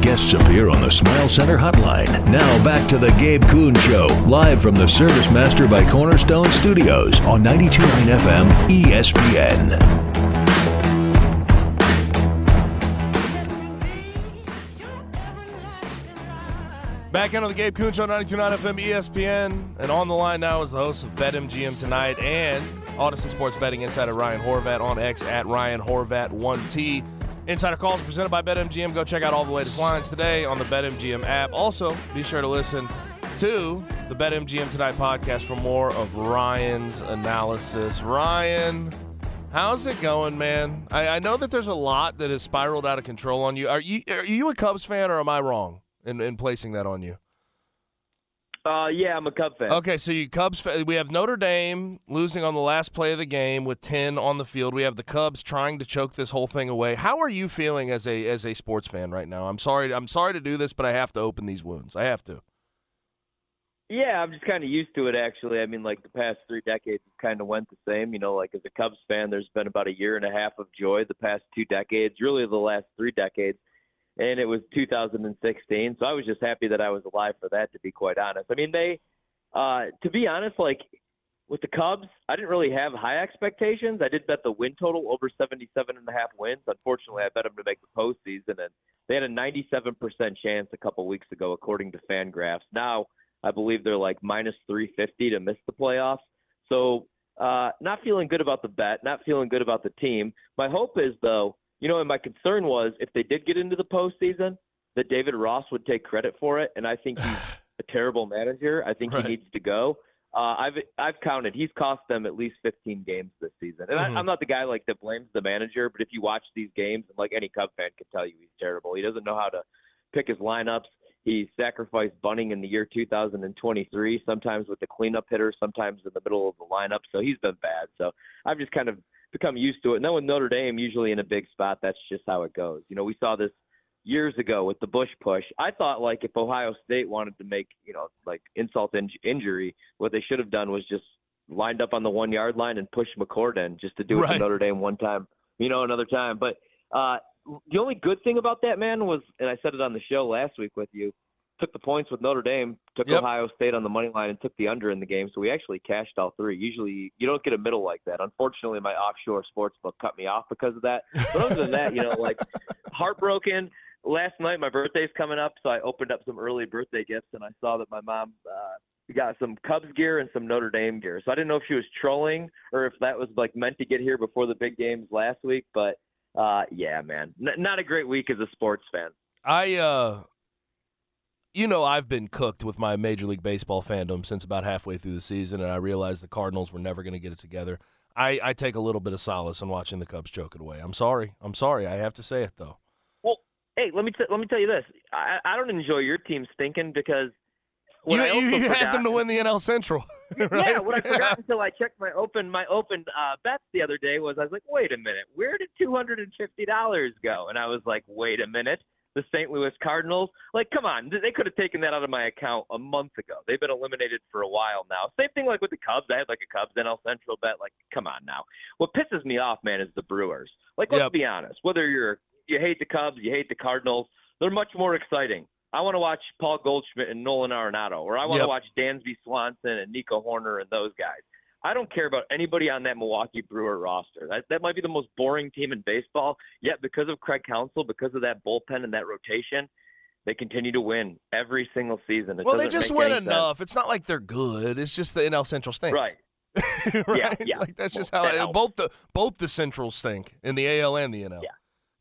Guests appear on the Smile Center hotline. Now back to the Gabe Kuhn Show, live from the Service Master by Cornerstone Studios on 92.9 FM ESPN. Back in on the Gabe Kuhn Show, 92.9 FM ESPN. And on the line now is the host of BetMGM Tonight and Audacy Sports Betting Insider Ryan Horvat on X at Ryan Horvat1T. Insider calls presented by BetMGM. Go check out all the latest lines today on the BetMGM app. Also, be sure to listen to the BetMGM Tonight podcast for more of Ryan's analysis. Ryan, how's it going, man? I, I know that there's a lot that has spiraled out of control on you. Are you are you a Cubs fan, or am I wrong in, in placing that on you? Uh, yeah, I'm a Cub fan. Okay, so you Cubs. We have Notre Dame losing on the last play of the game with ten on the field. We have the Cubs trying to choke this whole thing away. How are you feeling as a as a sports fan right now? I'm sorry. I'm sorry to do this, but I have to open these wounds. I have to. Yeah, I'm just kind of used to it. Actually, I mean, like the past three decades, kind of went the same. You know, like as a Cubs fan, there's been about a year and a half of joy. The past two decades, really the last three decades and it was 2016. So I was just happy that I was alive for that, to be quite honest. I mean, they, uh, to be honest, like with the Cubs, I didn't really have high expectations. I did bet the win total over 77 and a half wins. Unfortunately, I bet them to make the postseason, and they had a 97% chance a couple weeks ago, according to Fangraphs. Now, I believe they're like minus 350 to miss the playoffs. So, uh, not feeling good about the bet, not feeling good about the team. My hope is, though, you know, and my concern was if they did get into the postseason, that David Ross would take credit for it, and I think he's a terrible manager. I think right. he needs to go. Uh, I've I've counted. He's cost them at least 15 games this season, and mm-hmm. I, I'm not the guy like that blames the manager. But if you watch these games, and like any Cub fan can tell you, he's terrible. He doesn't know how to pick his lineups. He sacrificed bunting in the year 2023, sometimes with the cleanup hitter, sometimes in the middle of the lineup. So he's been bad. So I've just kind of become used to it. And then with Notre Dame, usually in a big spot, that's just how it goes. You know, we saw this years ago with the Bush push. I thought like if Ohio State wanted to make you know like insult in- injury, what they should have done was just lined up on the one yard line and pushed McCord in just to do it right. to Notre Dame one time, you know, another time. But uh, the only good thing about that man was, and I said it on the show last week with you, took the points with Notre Dame, took yep. Ohio State on the money line, and took the under in the game. So we actually cashed all three. Usually you don't get a middle like that. Unfortunately, my offshore sports book cut me off because of that. But other than that, you know, like heartbroken. Last night, my birthday's coming up, so I opened up some early birthday gifts, and I saw that my mom uh, got some Cubs gear and some Notre Dame gear. So I didn't know if she was trolling or if that was like meant to get here before the big games last week. But uh, yeah, man, N- not a great week as a sports fan. I uh you know I've been cooked with my Major League Baseball fandom since about halfway through the season, and I realized the Cardinals were never going to get it together. I, I take a little bit of solace in watching the Cubs choke it away. I'm sorry. I'm sorry. I have to say it though. Well, hey, let me t- let me tell you this. I, I don't enjoy your team stinking because you, you, you had them to win the NL Central. right? Yeah, what I forgot until I checked my open my open uh, bets the other day was I was like, wait a minute, where did two hundred and fifty dollars go? And I was like, wait a minute the St. Louis Cardinals. Like, come on, they could have taken that out of my account a month ago. They've been eliminated for a while now. Same thing like with the Cubs. I had like a Cubs NL Central bet. Like, come on now. What pisses me off, man, is the Brewers. Like, let's yep. be honest. Whether you're you hate the Cubs, you hate the Cardinals, they're much more exciting. I want to watch Paul Goldschmidt and Nolan Arenado, or I want yep. to watch Dansby Swanson and Nico Hoerner and those guys. I don't care about anybody on that Milwaukee Brewer roster. That that might be the most boring team in baseball. Yet because of Craig Counsell, because of that bullpen and that rotation, they continue to win every single season. It well, they just win enough. Sense. It's not like they're good. It's just the NL Central stinks. Right. right? Yeah, yeah. Like that's just well, how that both the both the Centrals stink in the AL and the NL. Yeah.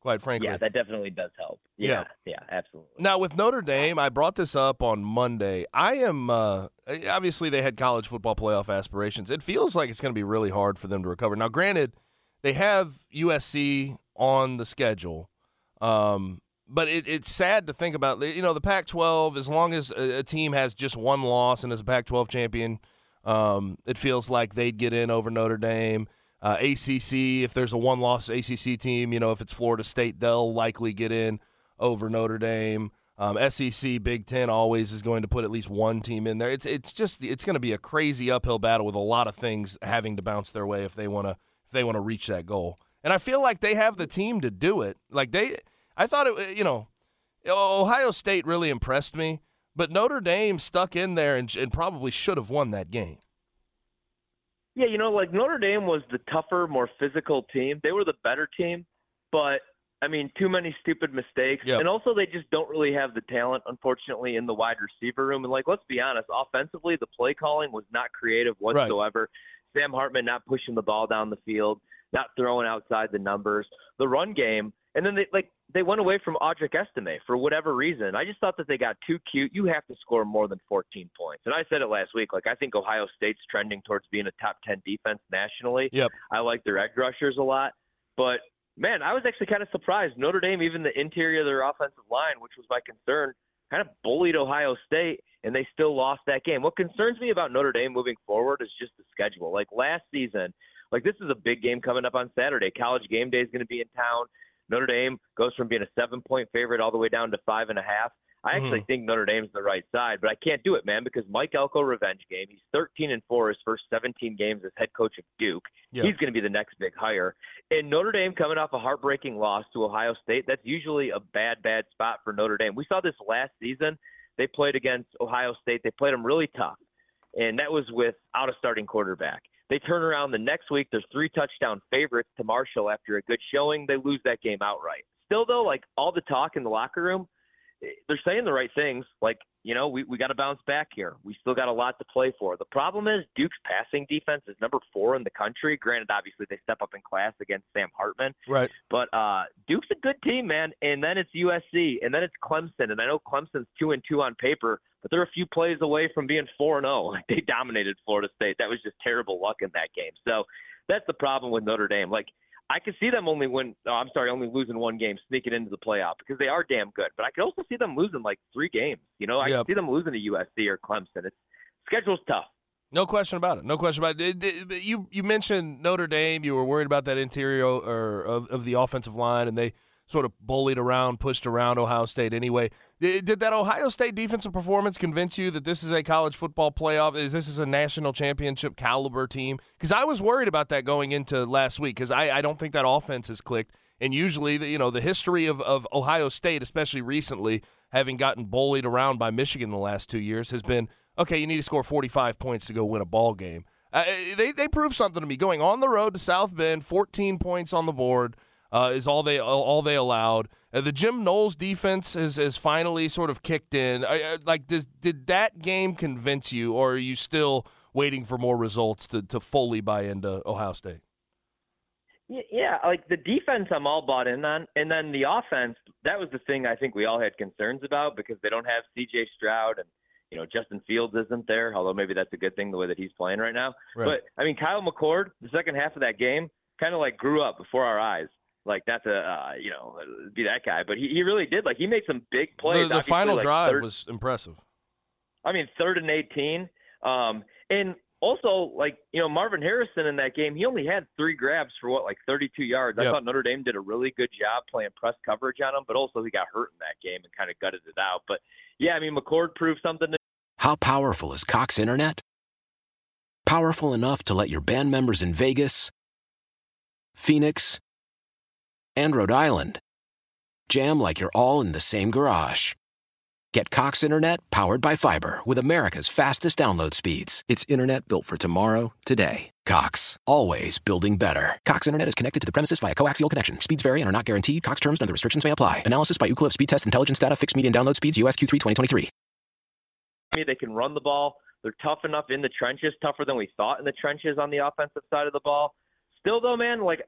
Quite frankly. Yeah, that definitely does help. Yeah, yeah, yeah, absolutely. Now with Notre Dame, I brought this up on Monday. I am uh, obviously they had college football playoff aspirations. It feels like it's going to be really hard for them to recover. Now, granted, they have USC on the schedule. Um, but it, it's sad to think about. You know, the Pac-12. As long as a, a team has just one loss and is a Pac-12 champion, um, it feels like they'd get in over Notre Dame. Uh, ACC, if there's a one-loss ACC team, you know, if it's Florida State, they'll likely get in over Notre Dame. Um, SEC, Big Ten always is going to put at least one team in there. It's it's just it's going to be a crazy uphill battle with a lot of things having to bounce their way if they want to if they want to reach that goal. And I feel like they have the team to do it. Like they, I thought it, you know, Ohio State really impressed me, but Notre Dame stuck in there and, and probably should have won that game. Yeah, you know, like Notre Dame was the tougher, more physical team. They were the better team, but I mean, too many stupid mistakes. Yep. And also, they just don't really have the talent, unfortunately, in the wide receiver room. And, like, let's be honest, offensively, the play calling was not creative whatsoever. Right. Sam Hartman not pushing the ball down the field, not throwing outside the numbers. The run game, and then they like they went away from Audric Estime for whatever reason. I just thought that they got too cute. You have to score more than 14 points. And I said it last week. Like I think Ohio State's trending towards being a top 10 defense nationally. Yep. I like their edge rushers a lot, but man, I was actually kind of surprised. Notre Dame, even the interior of their offensive line, which was my concern, kind of bullied Ohio State, and they still lost that game. What concerns me about Notre Dame moving forward is just the schedule. Like last season, like this is a big game coming up on Saturday. College game day is going to be in town. Notre Dame goes from being a seven point favorite all the way down to five and a half. I actually mm-hmm. think Notre Dame's the right side, but I can't do it, man, because Mike Elko revenge game. He's 13 and four his first 17 games as head coach of Duke. Yep. He's going to be the next big hire. And Notre Dame coming off a heartbreaking loss to Ohio State. That's usually a bad, bad spot for Notre Dame. We saw this last season. They played against Ohio State. They played them really tough, and that was without a starting quarterback. They turn around the next week. There's three touchdown favorites to Marshall after a good showing. They lose that game outright. Still, though, like all the talk in the locker room, they're saying the right things. Like, you know, we, we got to bounce back here. We still got a lot to play for. The problem is Duke's passing defense is number four in the country. Granted, obviously they step up in class against Sam Hartman. Right. But uh, Duke's a good team, man. And then it's USC, and then it's Clemson. And I know Clemson's two and two on paper, but they're a few plays away from being four and zero. Oh. Like they dominated Florida State. That was just terrible luck in that game. So that's the problem with Notre Dame. Like I could see them only win. Oh, I'm sorry, only losing one game, sneaking into the playoff because they are damn good. But I could also see them losing like three games. You know, I yep. could see them losing to USC or Clemson. It's schedule's tough. No question about it. No question about it. You you mentioned Notre Dame. You were worried about that interior or of, of the offensive line, and they sort of bullied around, pushed around Ohio State anyway. Did that Ohio State defensive performance convince you that this is a college football playoff? Is this is a national championship caliber team? Because I was worried about that going into last week because I, I don't think that offense has clicked. And usually, the, you know, the history of, of Ohio State, especially recently, having gotten bullied around by Michigan the last two years, has been okay. You need to score 45 points to go win a ball game. Uh, they they proved something to me going on the road to South Bend, 14 points on the board uh, is all they all they allowed. Uh, the Jim Knowles defense has, has finally sort of kicked in. Uh, like, does, did that game convince you, or are you still waiting for more results to, to fully buy into Ohio State? Yeah, like the defense, I'm all bought in on, and then the offense. That was the thing I think we all had concerns about because they don't have C.J. Stroud and you know Justin Fields isn't there. Although maybe that's a good thing the way that he's playing right now. Right. But I mean, Kyle McCord, the second half of that game, kind of like grew up before our eyes like that's a uh, you know be that guy. But he, he really did. Like he made some big plays. The, the final like drive third, was impressive. I mean, third and eighteen. Um, and also, like you know, Marvin Harrison in that game, he only had three grabs for what, like 32 yards. Yep. I thought Notre Dame did a really good job playing press coverage on him, but also he got hurt in that game and kind of gutted it out. But yeah, I mean, McCord proved something. To- How powerful is Cox Internet? Powerful enough to let your band members in Vegas, Phoenix, and Rhode Island. Jam like you're all in the same garage. Get Cox Internet powered by fiber with America's fastest download speeds. It's internet built for tomorrow, today. Cox, always building better. Cox Internet is connected to the premises via coaxial connection. Speeds vary and are not guaranteed. Cox terms and other restrictions may apply. Analysis by Ookla Speed Test Intelligence Data. Fixed median download speeds. USQ3 2023. They can run the ball. They're tough enough in the trenches, tougher than we thought in the trenches on the offensive side of the ball. Still, though, man, like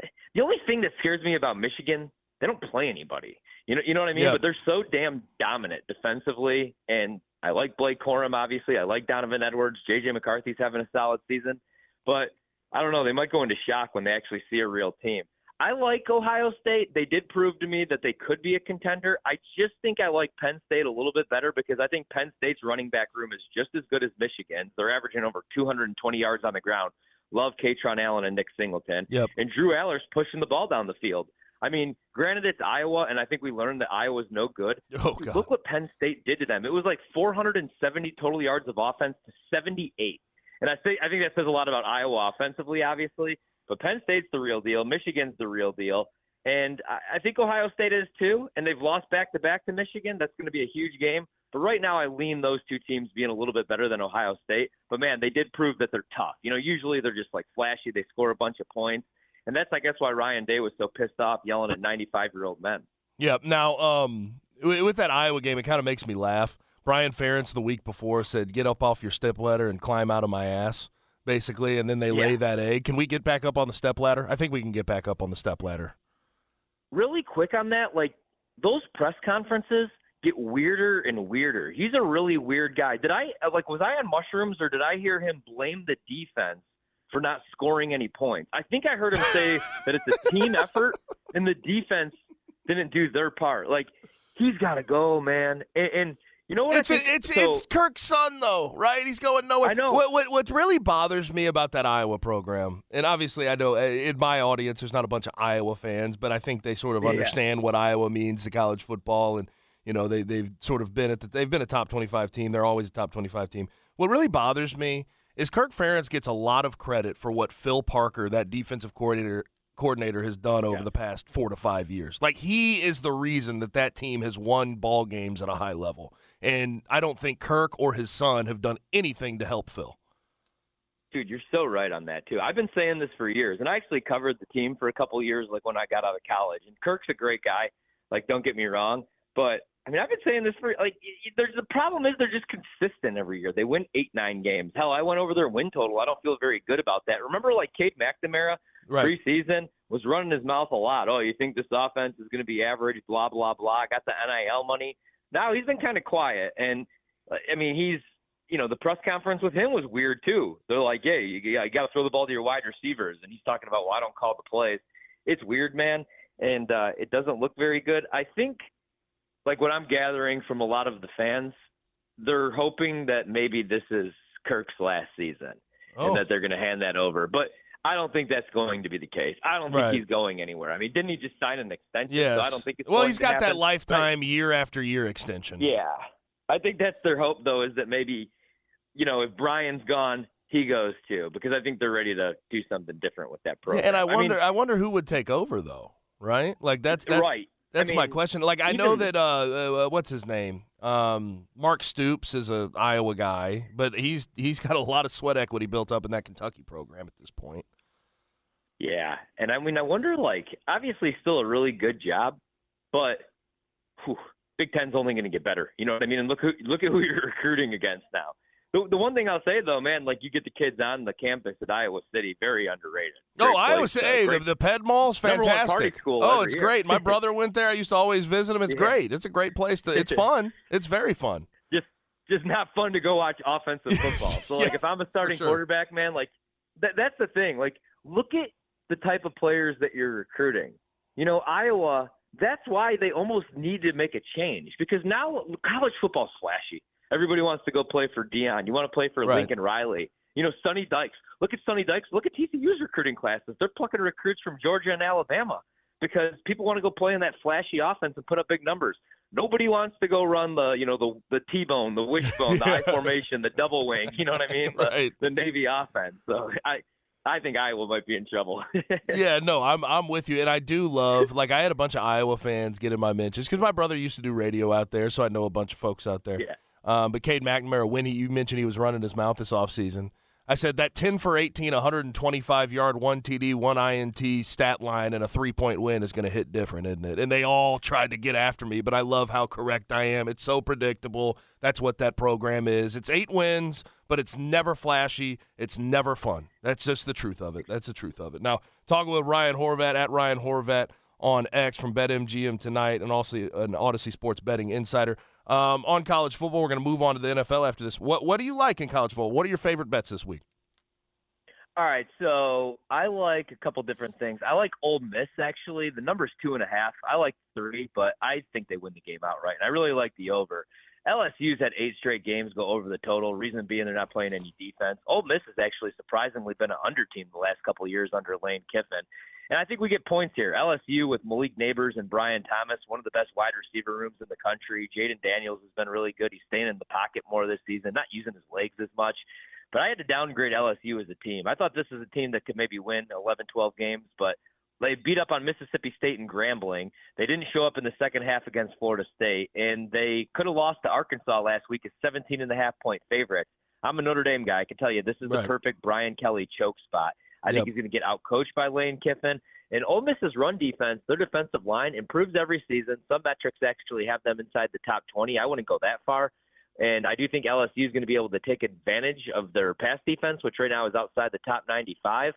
the only thing that scares me about Michigan, they don't play anybody. You know, you know what I mean? Yeah. But they're so damn dominant defensively, and I like Blake Corum. Obviously, I like Donovan Edwards. JJ McCarthy's having a solid season, but I don't know. They might go into shock when they actually see a real team. I like Ohio State. They did prove to me that they could be a contender. I just think I like Penn State a little bit better because I think Penn State's running back room is just as good as Michigan's. They're averaging over 220 yards on the ground. Love Kaytron Allen and Nick Singleton. Yep. And Drew Allar's pushing the ball down the field. I mean, granted, it's Iowa, and I think we learned that Iowa's no good. Oh, God. Look what Penn State did to them. It was like 470 total yards of offense to 78. And I think I think that says a lot about Iowa offensively, obviously. But Penn State's the real deal. Michigan's the real deal. And I, I think Ohio State is too. And they've lost back to back to Michigan. That's going to be a huge game. But right now, I lean those two teams being a little bit better than Ohio State. But man, they did prove that they're tough. You know, usually they're just like flashy. They score a bunch of points. And that's, I guess, why Ryan Day was so pissed off yelling at 95 year old men. Yep. Now, um, with that Iowa game, it kind of makes me laugh. Brian Ferentz the week before said, "Get up off your step ladder and climb out of my ass," basically, and then they lay that egg. Can we get back up on the step ladder? I think we can get back up on the step ladder. really quick on that, like those press conferences get weirder and weirder. He's a really weird guy. Did I like was I on mushrooms or did I hear him blame the defense for not scoring any points? I think I heard him say that it's a team effort and the defense didn't do their part. Like he's got to go, man. And, and you know what? It's think, it's so, it's Kirk's son though, right? He's going nowhere. I know. What what what really bothers me about that Iowa program, and obviously I know uh, in my audience there's not a bunch of Iowa fans, but I think they sort of Yeah. understand what Iowa means to college football, and you know they they've sort of been at the, they've been a top 25 team. They're always a top 25 team. What really bothers me is Kirk Ferentz gets a lot of credit for what Phil Parker, that defensive coordinator coordinator has done over Yeah. the past four to five years. Like he is the reason that that team has won ball games at a high level, and I don't think Kirk or his son have done anything to help Phil. Dude, you're so right on that too. I've been saying this for years, and I actually covered the team for a couple of years, like when I got out of college. And Kirk's a great guy. Like, don't get me wrong, but I mean, I've been saying this for like. There's the problem is they're just consistent every year. They win eight, nine games. Hell, I went over their win total. I don't feel very good about that. Remember, like Cade McNamara Right. preseason was running his mouth a lot. Oh, you think this offense is going to be average? Blah blah blah. Got the NIL money. Now he's been kind of quiet, and I mean he's you know the press conference with him was weird too. They're like, yeah, you, you got to throw the ball to your wide receivers, and he's talking about well, I don't call the plays. It's weird, man, and uh, it doesn't look very good. I think like what I'm gathering from a lot of the fans, they're hoping that maybe this is Kirk's last season Oh, and that they're going to hand that over. But I don't think that's going to be the case. I don't think Right. he's going anywhere. I mean, didn't he just sign an extension? yes. So I don't think it's well, he's got that lifetime year after year extension. Yeah, I think that's their hope, though, is that maybe, you know, if Brian's gone, he goes too, because I think they're ready to do something different with that Yeah, program. and I mean, wonder, I, wonder who would take over though, right? Like that's that's right. That's I my question. Like I know that uh, uh, what's his name, um, Mark Stoops is a Iowa guy, but he's he's got a lot of sweat equity built up in that Kentucky program at this point. Yeah, and I mean, I wonder, like, obviously, still a really good job, but whew, Big Ten's only going to get better. You know what I mean? And look who look at who you're recruiting against now. The, the one thing I'll say though, man, like you get the kids on the campus at Iowa City, very underrated. Oh, Great Iowa place, City, uh, hey, the, the Ped Mall's Number one party fantastic. oh, it's year. great. My brother went there. I used to always visit him. It's Yeah. great. It's a great place to. It's fun. It's very fun. just just not fun to go watch offensive football. So like Yeah, if I'm a starting sure. quarterback, man, like that that's the thing. Like look at the type of players that you're recruiting. You know, Iowa, that's why they almost need to make a change because now college football's flashy. Everybody wants to go play for Dion. You want to play for Right. Lincoln Riley. You know, Sonny Dykes. Look at Sonny Dykes. Look at TCU's recruiting classes. They're plucking recruits from Georgia and Alabama because people want to go play in that flashy offense and put up big numbers. Nobody wants to go run the, you know, the the T-bone, the wishbone, the I formation, the double wing. You know what I mean? The, Right. the Navy offense. So I, I think Iowa might be in trouble. yeah, no, I'm I'm with you, and I do love. Like, I had a bunch of Iowa fans get in my mentions because my brother used to do radio out there, so I know a bunch of folks out there. Yeah. Um, but Cade McNamara, when he you mentioned he was running his mouth this offseason, I said that 10 for 18, 125 yard, one TD, one INT stat line, and a three point win is going to hit different, isn't it? And they all tried to get after me, but I love how correct I am. It's so predictable. That's what that program is. It's eight wins, but it's never flashy. It's never fun. That's just the truth of it. That's the truth of it. Now, talking with Ryan Horvat at Ryan Horvat on X from BetMGM tonight and also an Audacy Sports Betting Insider. Um, on college football, we're going to move on to the NFL after this. What what do you like in college football? What are your favorite bets this week? All right, so I like a couple different things. I like Ole Miss actually. The number's two and a half. I like three, but I think they win the game outright. And I really like the over. LSU's had eight straight games go over the total. Reason being they're not playing any defense. Ole Miss has actually surprisingly been an under team the last couple years under Lane Kiffin. And I think we get points here. LSU with Malik Nabers and Brian Thomas, one of the best wide receiver rooms in the country. Jayden Daniels has been really good. He's staying in the pocket more this season, not using his legs as much. But I had to downgrade LSU as a team. I thought this was a team that could maybe win 11, 12 games, but they beat up on Mississippi State and Grambling. They didn't show up in the second half against Florida State, and they could have lost to Arkansas last week as 17 and a half point favorites. I'm a Notre Dame guy. I can tell you this is right. the perfect Brian Kelly choke spot. I yep. think he's going to get outcoached by Lane Kiffin. And Ole Miss's run defense, their defensive line improves every season. Some metrics actually have them inside the top 20. I wouldn't go that far. And I do think LSU is going to be able to take advantage of their pass defense, which right now is outside the top 95.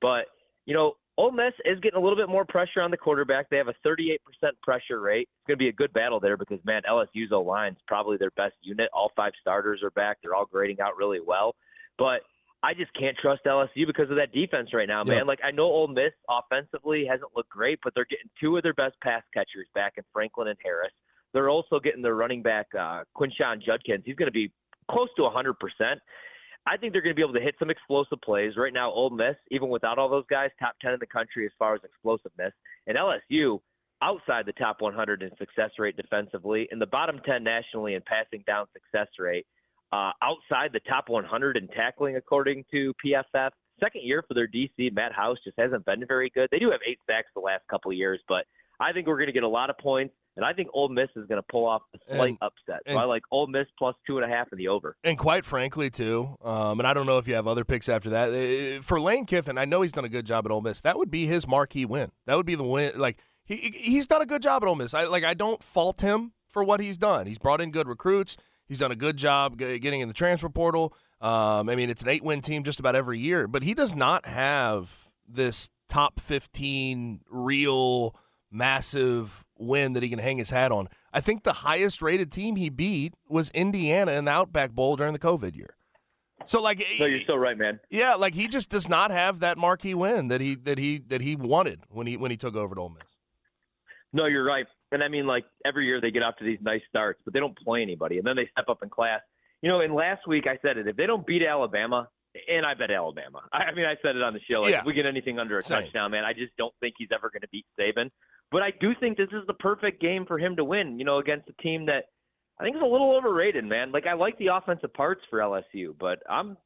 But, you know, Ole Miss is getting a little bit more pressure on the quarterback. They have a 38% pressure rate. It's going to be a good battle there because, man, LSU's O line is probably their best unit. All five starters are back. They're all grading out really well. But I just can't trust LSU because of that defense right now, man. Yep. Like I know Ole Miss offensively hasn't looked great, but they're getting two of their best pass catchers back in Franklin and Harris. They're also getting their running back uh, Quinshon Judkins. He's going to be close to 100%. I think they're going to be able to hit some explosive plays. Right now, Ole Miss, even without all those guys, top 10 in the country as far as explosiveness. And LSU, outside the top 100 in success rate defensively, and the bottom 10 nationally in passing down success rate uh, outside the top 100 in tackling, according to PFF. Second year for their DC, Matt House just hasn't been very good. They do have eight sacks the last couple of years, but I think we're going to get a lot of points, and I think Ole Miss is going to pull off a slight and, upset. So and, I like Ole Miss plus two and a half in the over. And quite frankly, too, um, and I don't know if you have other picks after that. Uh, for Lane Kiffin, I know he's done a good job at Ole Miss. That would be his marquee win. That would be the win. Like he he's done a good job at Ole Miss. I like I don't fault him for what he's done. He's brought in good recruits. He's done a good job getting in the transfer portal. Um, I mean, it's an eight win team just about every year, but he does not have this top 15 real massive win that he can hang his hat on. I think the highest rated team he beat was Indiana in the Outback Bowl during the COVID year. So like No, you're still right, man. Yeah, like he just does not have that marquee win that he that he that he wanted when he when he took over at Ole Miss. No, you're right. And I mean, like every year they get off to these nice starts, but they don't play anybody, and then they step up in class. You know, and last week I said it: if they don't beat Alabama, and I bet Alabama. I, mean, I said it on the show. Like, yeah. if we get anything under a Same. touchdown, man, I just don't think he's ever going to beat Saban. But I do think this is the perfect game for him to win. You know, against a team that I think is a little overrated, man. Like I like the offensive parts for LSU, but I'm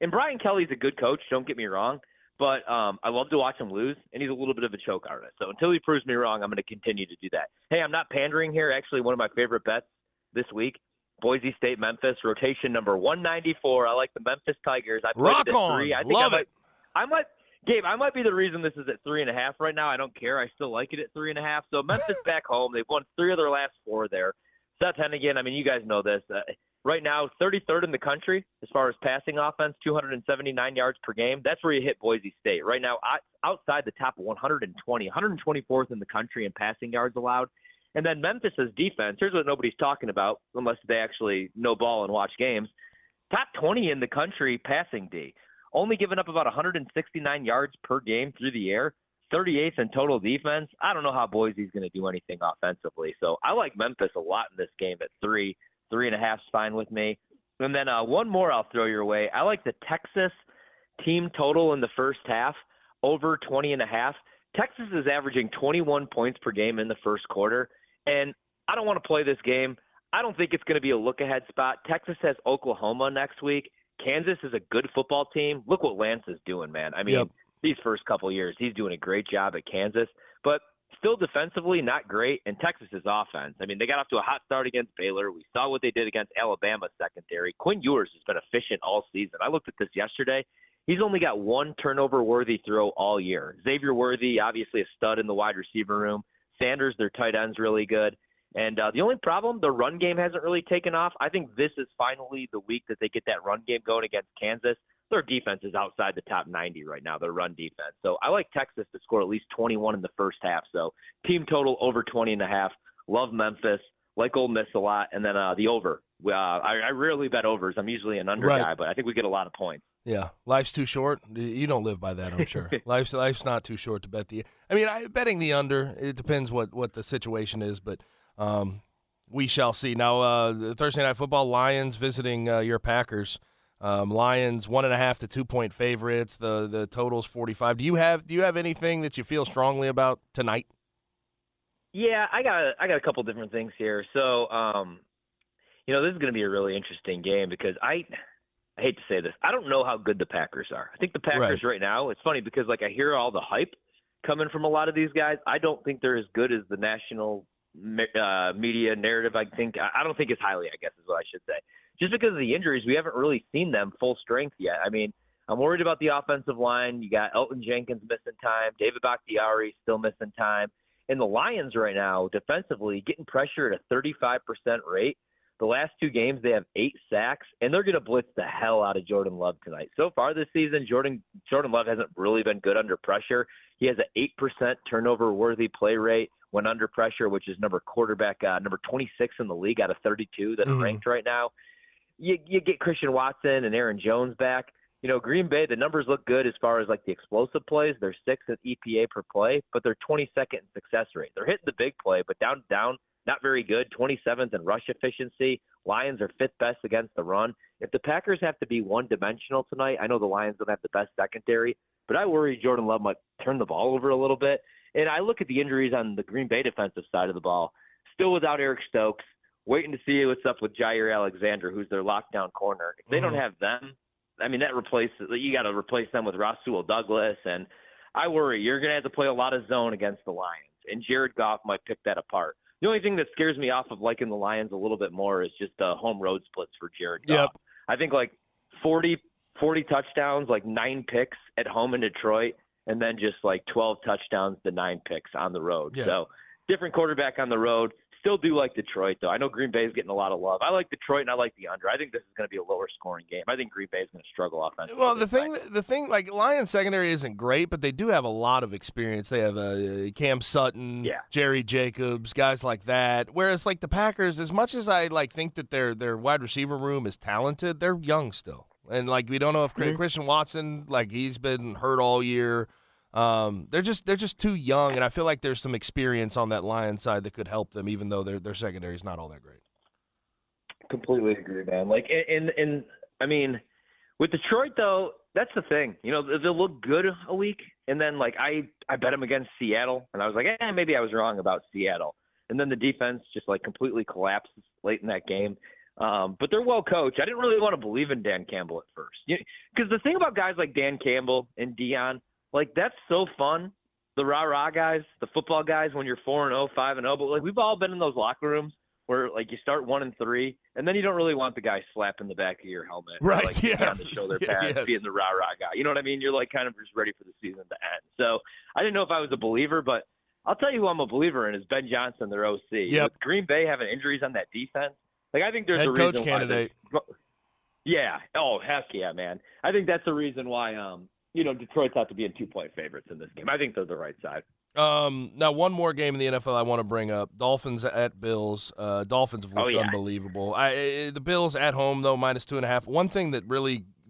and Brian Kelly's a good coach. Don't get me wrong. But um, I love to watch him lose, and he's a little bit of a choke artist. So until he proves me wrong, I'm going to continue to do that. Hey, I'm not pandering here. Actually, one of my favorite bets this week Boise State, Memphis, rotation number 194. I like the Memphis Tigers. I Rock on. three. I think Love I might, it. I might, Gabe, I might be the reason this is at three and a half right now. I don't care. I still like it at three and a half. So Memphis back home. They've won three of their last four there. Seth Henigan, I mean, you guys know this. Uh, right now 33rd in the country as far as passing offense, 279 yards per game. That's where you hit Boise State. Right now, outside the top 120, 124th in the country in passing yards allowed. And then Memphis's defense, here's what nobody's talking about unless they actually know ball and watch games. Top 20 in the country passing D. Only giving up about 169 yards per game through the air. 38th in total defense. I don't know how Boise's going to do anything offensively. So I like Memphis a lot in this game at three. Three and a half is fine with me. And then uh, one more I'll throw your way. I like the Texas team total in the first half over 20 and a half. Texas is averaging 21 points per game in the first quarter. And I don't want to play this game. I don't think it's going to be a look ahead spot. Texas has Oklahoma next week. Kansas is a good football team. Look what Lance is doing, man. I mean, Yep. these first couple years, he's doing a great job at Kansas, but still defensively not great. And Texas's offense, I mean, they got off to a hot start against Baylor. We saw what they did against Alabama secondary. Quinn Ewers has been efficient all season. I looked at this yesterday. He's only got one turnover worthy throw all year. Xavier Worthy, obviously a stud in the wide receiver room. Sanders, their tight end's really good. And uh, the only problem, the run game hasn't really taken off. I think this is finally the week that they get that run game going against Kansas. Their defense is outside the top 90 right now, their run defense. So I like Texas to score at least 21 in the first half. So team total over 20 and a half. Love Memphis. Like Ole Miss a lot. And then uh, the over. Uh, I, I rarely bet overs. I'm usually an under Right. guy, but I think we get a lot of points. Yeah, life's too short. You don't live by that, I'm sure. life's life's not too short to bet the. I mean, I, betting the under. It depends what what the situation is, but um, we shall see. Now, uh, Thursday night football, Lions visiting uh, your Packers. Um, Lions one and a half to two point favorites. The the total's forty five. Do you have do you have anything that you feel strongly about tonight? Yeah, I got a, I got a couple different things here. So, um, you know, this is going to be a really interesting game because I I hate to say this, I don't know how good the Packers are. I think the Packers right, now. It's funny because like I hear all the hype coming from a lot of these guys. I don't think they're as good as the national uh, media narrative. I think I I don't think as highly. I guess is what I should say. Just because of the injuries, we haven't really seen them full strength yet. I mean. I'm worried about the offensive line. You got Elgton Jenkins missing time, David Bakhtiari still missing time. And the Lions right now, defensively, getting pressure at a 35% rate. The last two games, they have eight sacks, and they're going to blitz the hell out of Jordan Love tonight. So far this season, Jordan Jordan Love hasn't really been good under pressure. He has an 8% turnover worthy play rate when under pressure, which is number quarterback uh, number 26 in the league out of 32 that Mhm. ranked right now. You you get Christian Watson and Aaron Jones back. You know, Green Bay, the numbers look good as far as like the explosive plays. They're sixth at EPA per play, but they're 22nd in success rate. They're hitting the big play, but down down, not very good. 27th in rush efficiency. Lions are fifth best against the run. If the Packers have to be one dimensional tonight, I know the Lions don't have the best secondary, but I worry Jordan Love might turn the ball over a little bit. And I look at the injuries on the Green Bay defensive side of the ball. Still without Eric Stokes. Waiting to see what's up with Jaire Alexander, who's their lockdown corner. If they don't Mhm. have them, I mean, that replaces you got to replace them with Rasul Douglas, and I worry you're going to have to play a lot of zone against the Lions, and Jared Goff might pick that apart. The only thing that scares me off of liking the Lions a little bit more is just the home road splits for Jared Goff. Yep. I think like 40, 40 touchdowns, like nine picks at home in Detroit, and then just like 12 touchdowns to nine picks on the road. Yeah. So different quarterback on the road. Still do like Detroit though. I know Green Bay is getting a lot of love. I like Detroit and I like the under. I think this is going to be a lower scoring game. I think Green Bay is going to struggle offensively. Well, the tonight. thing, the thing, like Lions secondary isn't great, but they do have a lot of experience. They have uh, Cam Sutton, Yeah. Jerry Jacobs, guys like that. Whereas, like the Packers, as much as I like think that their their wide receiver room is talented, they're young still, and like we don't know if Mm-hmm. Christian Watson, like he's been hurt all year. Um, they're just they're just too young, and I feel like there's some experience on that Lions side that could help them, even though their their secondary is not all that great. completely agree, man. Like, and and I mean, with Detroit though, that's the thing. You know, they'll look good a week, and then like I I bet them against Seattle, and I was like, eh, maybe I was wrong about Seattle. And then the defense just like completely collapses late in that game. Um, but they're well coached. I didn't really want to believe in Dan Campbell at first, because the thing about guys like Dan Campbell and Dion, like that's so fun. The rah rah guys, the football guys, when you're four and 0, 5 and zero, but like we've all been in those locker rooms where like you start one and three, and then you don't really want the guy slapping the back of your helmet, or, Right, Like yeah. on the shoulder Yeah, pad, yes. being the rah rah guy. You know what I mean? You're like kind of just ready for the season to end. So I didn't know if I was a believer, but I'll tell you who I'm a believer in is Ben Johnson, their OC. Yep. With Green Bay having injuries on that defense, like I think there's Head a coach reason why candidate. they- Yeah. Oh heck yeah, man. I think that's the reason why um you know Detroit's out to be in two point favorites in this game. I think they're the right side. Um, now one more game in the NFL I want to bring up: Dolphins at Bills. Uh, Dolphins have Oh, looked yeah. unbelievable. I, I- the Bills at home though minus two and a half. One thing that really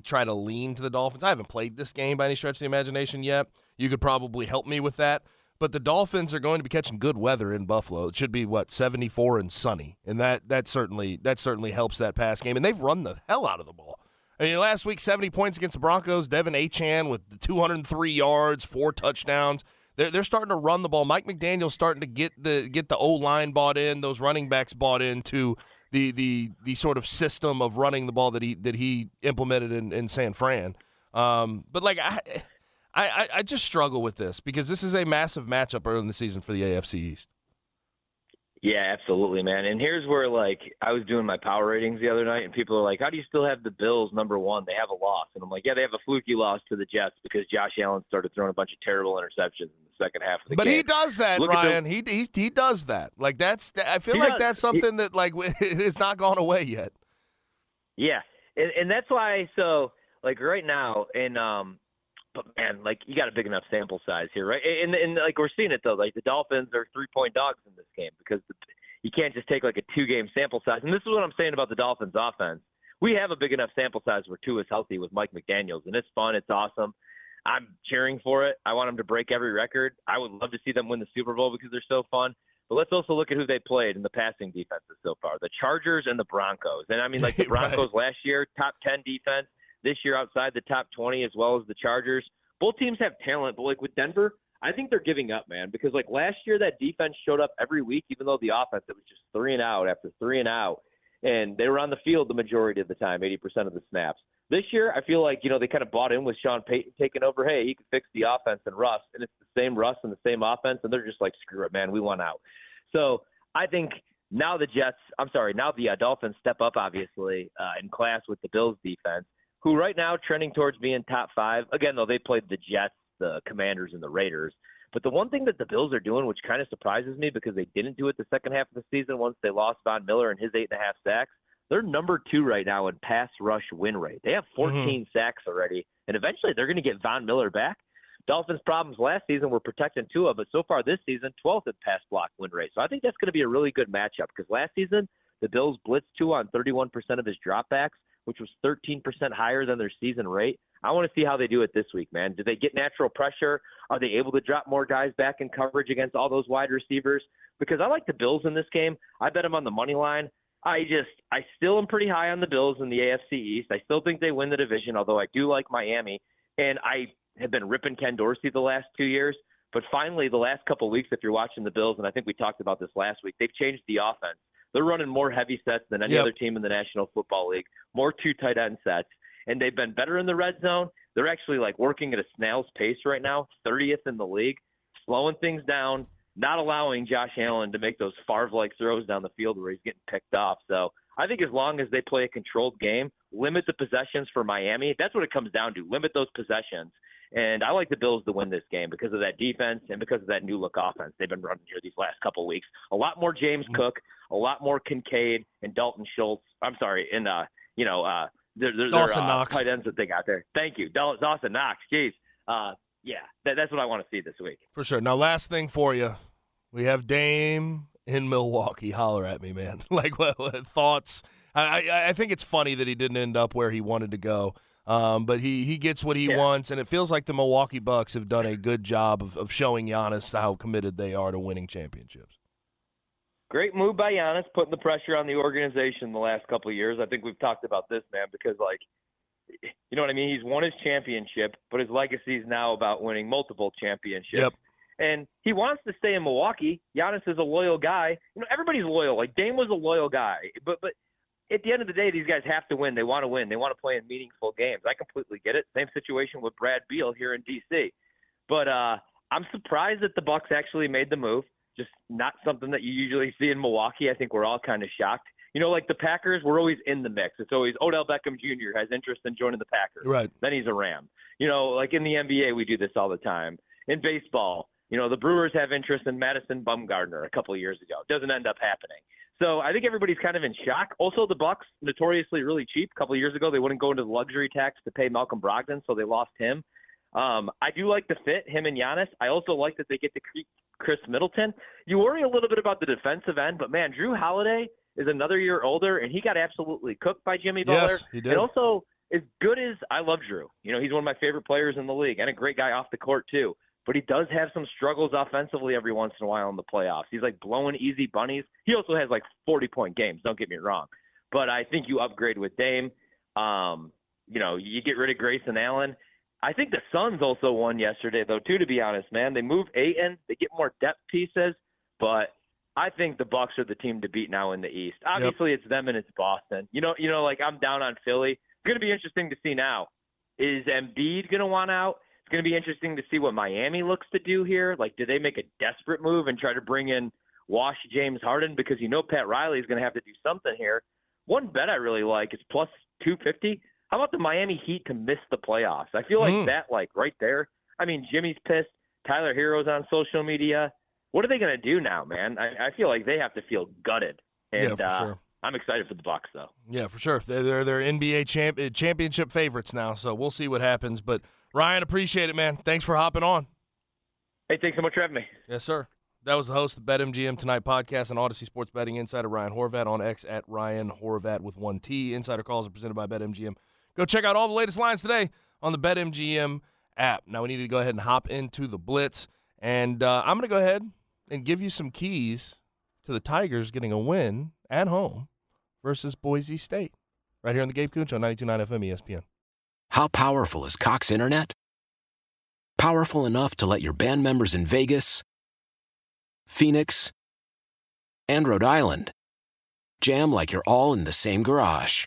Try to lean to the Dolphins. I haven't played this game by any stretch of the imagination yet. You could probably help me with that. But the Dolphins are going to be catching good weather in Buffalo. It should be what 74 and sunny, and that that certainly that certainly helps that pass game. And they've run the hell out of the ball. I mean, last week 70 points against the Broncos. De'Von Achane with the 203 yards, four touchdowns. They're, they're starting to run the ball. Mike McDaniel's starting to get the get the O line bought in, those running backs bought into the the the sort of system of running the ball that he that he implemented in, in San Fran. Um, but like I, I I just struggle with this because this is a massive matchup early in the season for the AFC East. Yeah, absolutely, man. And here's where like I was doing my power ratings the other night, and people are like, "How do you still have the Bills number one? They have a loss." And I'm like, "Yeah, they have a fluky loss to the Jets because Josh Allen started throwing a bunch of terrible interceptions in the second half of the but game." But he does that, Look Ryan. The, he, he he does that. Like that's I feel like does. that's something he, that like it's not gone away yet. Yeah, and, and that's why. So like right now, and um, but man, like you got a big enough sample size here, right? And, and like we're seeing it though, like the Dolphins are three point dogs in this game because the, you can't just take like a two game sample size. And this is what I'm saying about the Dolphins offense. We have a big enough sample size where two is healthy with Mike McDaniel's, and it's fun. It's awesome. I'm cheering for it. I want them to break every record. I would love to see them win the Super Bowl because they're so fun. But let's also look at who they played in the passing defenses so far: the Chargers and the Broncos. And I mean, like the Broncos right. last year, top ten defense this year outside the top 20 as well as the Chargers. Both teams have talent, but like with Denver, I think they're giving up, man, because like last year that defense showed up every week, even though the offense it was just three and out after three and out, and they were on the field the majority of the time, 80% of the snaps. This year, I feel like you know they kind of bought in with Sean Payton taking over. Hey, he can fix the offense and Russ, and it's the same Russ and the same offense, and they're just like, screw it, man, we want out. So I think now the Jets, I'm sorry, now the uh, Dolphins step up obviously uh, in class with the Bills defense who right now trending towards being top five. Again, though, they played the Jets, the Commanders, and the Raiders. But the one thing that the Bills are doing, which kind of surprises me because they didn't do it the second half of the season once they lost Von Miller and his eight and a half sacks, they're number two right now in pass rush win rate. They have 14 mm-hmm. sacks already, and eventually they're going to get Von Miller back. Dolphins' problems last season were protecting Tua, but so far this season, 12th in pass block win rate. So I think that's going to be a really good matchup because last season the Bills blitzed Tua on 31% of his dropbacks which was 13% higher than their season rate. I want to see how they do it this week, man. Do they get natural pressure? Are they able to drop more guys back in coverage against all those wide receivers? Because I like the Bills in this game. I bet them on the money line. I just, I still am pretty high on the Bills in the AFC East. I still think they win the division, although I do like Miami. And I have been ripping Ken Dorsey the last two years. But finally, the last couple of weeks, if you're watching the Bills, and I think we talked about this last week, they've changed the offense. They're running more heavy sets than any yep. other team in the National Football League, more two tight end sets, and they've been better in the red zone. They're actually like working at a snail's pace right now, 30th in the league, slowing things down, not allowing Josh Allen to make those Favre-like throws down the field where he's getting picked off. So I think as long as they play a controlled game, limit the possessions for Miami. That's what it comes down to. Limit those possessions. And I like the Bills to win this game because of that defense and because of that new look offense they've been running here these last couple weeks. A lot more James mm-hmm. Cook, a lot more Kincaid and Dalton Schultz. I'm sorry, and uh, you know, uh, there, there, Dawson uh, Knox. tight ends that they got there. Thank you, Dawson Knox. Jeez, uh, yeah, that, that's what I want to see this week for sure. Now, last thing for you, we have Dame in Milwaukee. Holler at me, man. like, what, what thoughts? I, I, I think it's funny that he didn't end up where he wanted to go. Um, but he, he gets what he yeah. wants, and it feels like the Milwaukee Bucks have done a good job of, of showing Giannis how committed they are to winning championships. Great move by Giannis, putting the pressure on the organization the last couple of years. I think we've talked about this, man, because like, you know what I mean. He's won his championship, but his legacy is now about winning multiple championships. Yep. And he wants to stay in Milwaukee. Giannis is a loyal guy. You know, everybody's loyal. Like Dame was a loyal guy, but but at the end of the day, these guys have to win. They want to win. They want to play in meaningful games. I completely get it. Same situation with Brad Beal here in DC. But uh, I'm surprised that the Bucks actually made the move. Just not something that you usually see in Milwaukee. I think we're all kind of shocked. You know, like the Packers, we're always in the mix. It's always Odell Beckham Jr. has interest in joining the Packers. Right. Then he's a Ram. You know, like in the NBA, we do this all the time. In baseball, you know, the Brewers have interest in Madison Bumgarner a couple of years ago. Doesn't end up happening. So I think everybody's kind of in shock. Also, the Bucks notoriously really cheap. A couple of years ago, they wouldn't go into the luxury tax to pay Malcolm Brogdon, so they lost him. Um, I do like the fit, him and Giannis. I also like that they get to keep Khris Middleton. You worry a little bit about the defensive end, but man, Jrue Holiday is another year older, and he got absolutely cooked by Jimmy Butler. Yes, he did. And also, as good as I love Jrue, you know, he's one of my favorite players in the league and a great guy off the court too. But he does have some struggles offensively every once in a while in the playoffs. He's like blowing easy bunnies. He also has like 40 point games. Don't get me wrong, but I think you upgrade with Dame. Um, you know, you get rid of Grayson Allen. I think the Suns also won yesterday, though. Too, to be honest, man, they move Ayton, they get more depth pieces, but I think the Bucks are the team to beat now in the East. Obviously, yep. it's them and it's Boston. You know, you know, like I'm down on Philly. It's going to be interesting to see now. Is Embiid going to want out? It's going to be interesting to see what Miami looks to do here. Like, do they make a desperate move and try to bring in Wash James Harden because you know Pat Riley is going to have to do something here. One bet I really like is plus 250. How about the Miami Heat to miss the playoffs? I feel like mm. that, like right there. I mean, Jimmy's pissed. Tyler Herro's on social media. What are they going to do now, man? I, I, feel like they have to feel gutted. And yeah, uh, sure. I'm excited for the Bucks, though. Yeah, for sure. They're they're, NBA champ, uh, championship favorites now, so we'll see what happens. But Ryan, appreciate it, man. Thanks for hopping on. Hey, thanks so much for having me. Yes, sir. That was the host of the BetMGM Tonight podcast and Audacy Sports Betting Insider Ryan Horvat on X at Ryan Horvat with one T. Insider calls are presented by BetMGM. Go check out all the latest lines today on the BetMGM app. Now we need to go ahead and hop into the blitz, and uh, I'm going to go ahead and give you some keys to the Tigers getting a win at home versus Boise State. Right here on the Gabe Kuhn Show, 92.9 FM ESPN. How powerful is Cox Internet? Powerful enough to let your band members in Vegas, Phoenix, and Rhode Island jam like you're all in the same garage.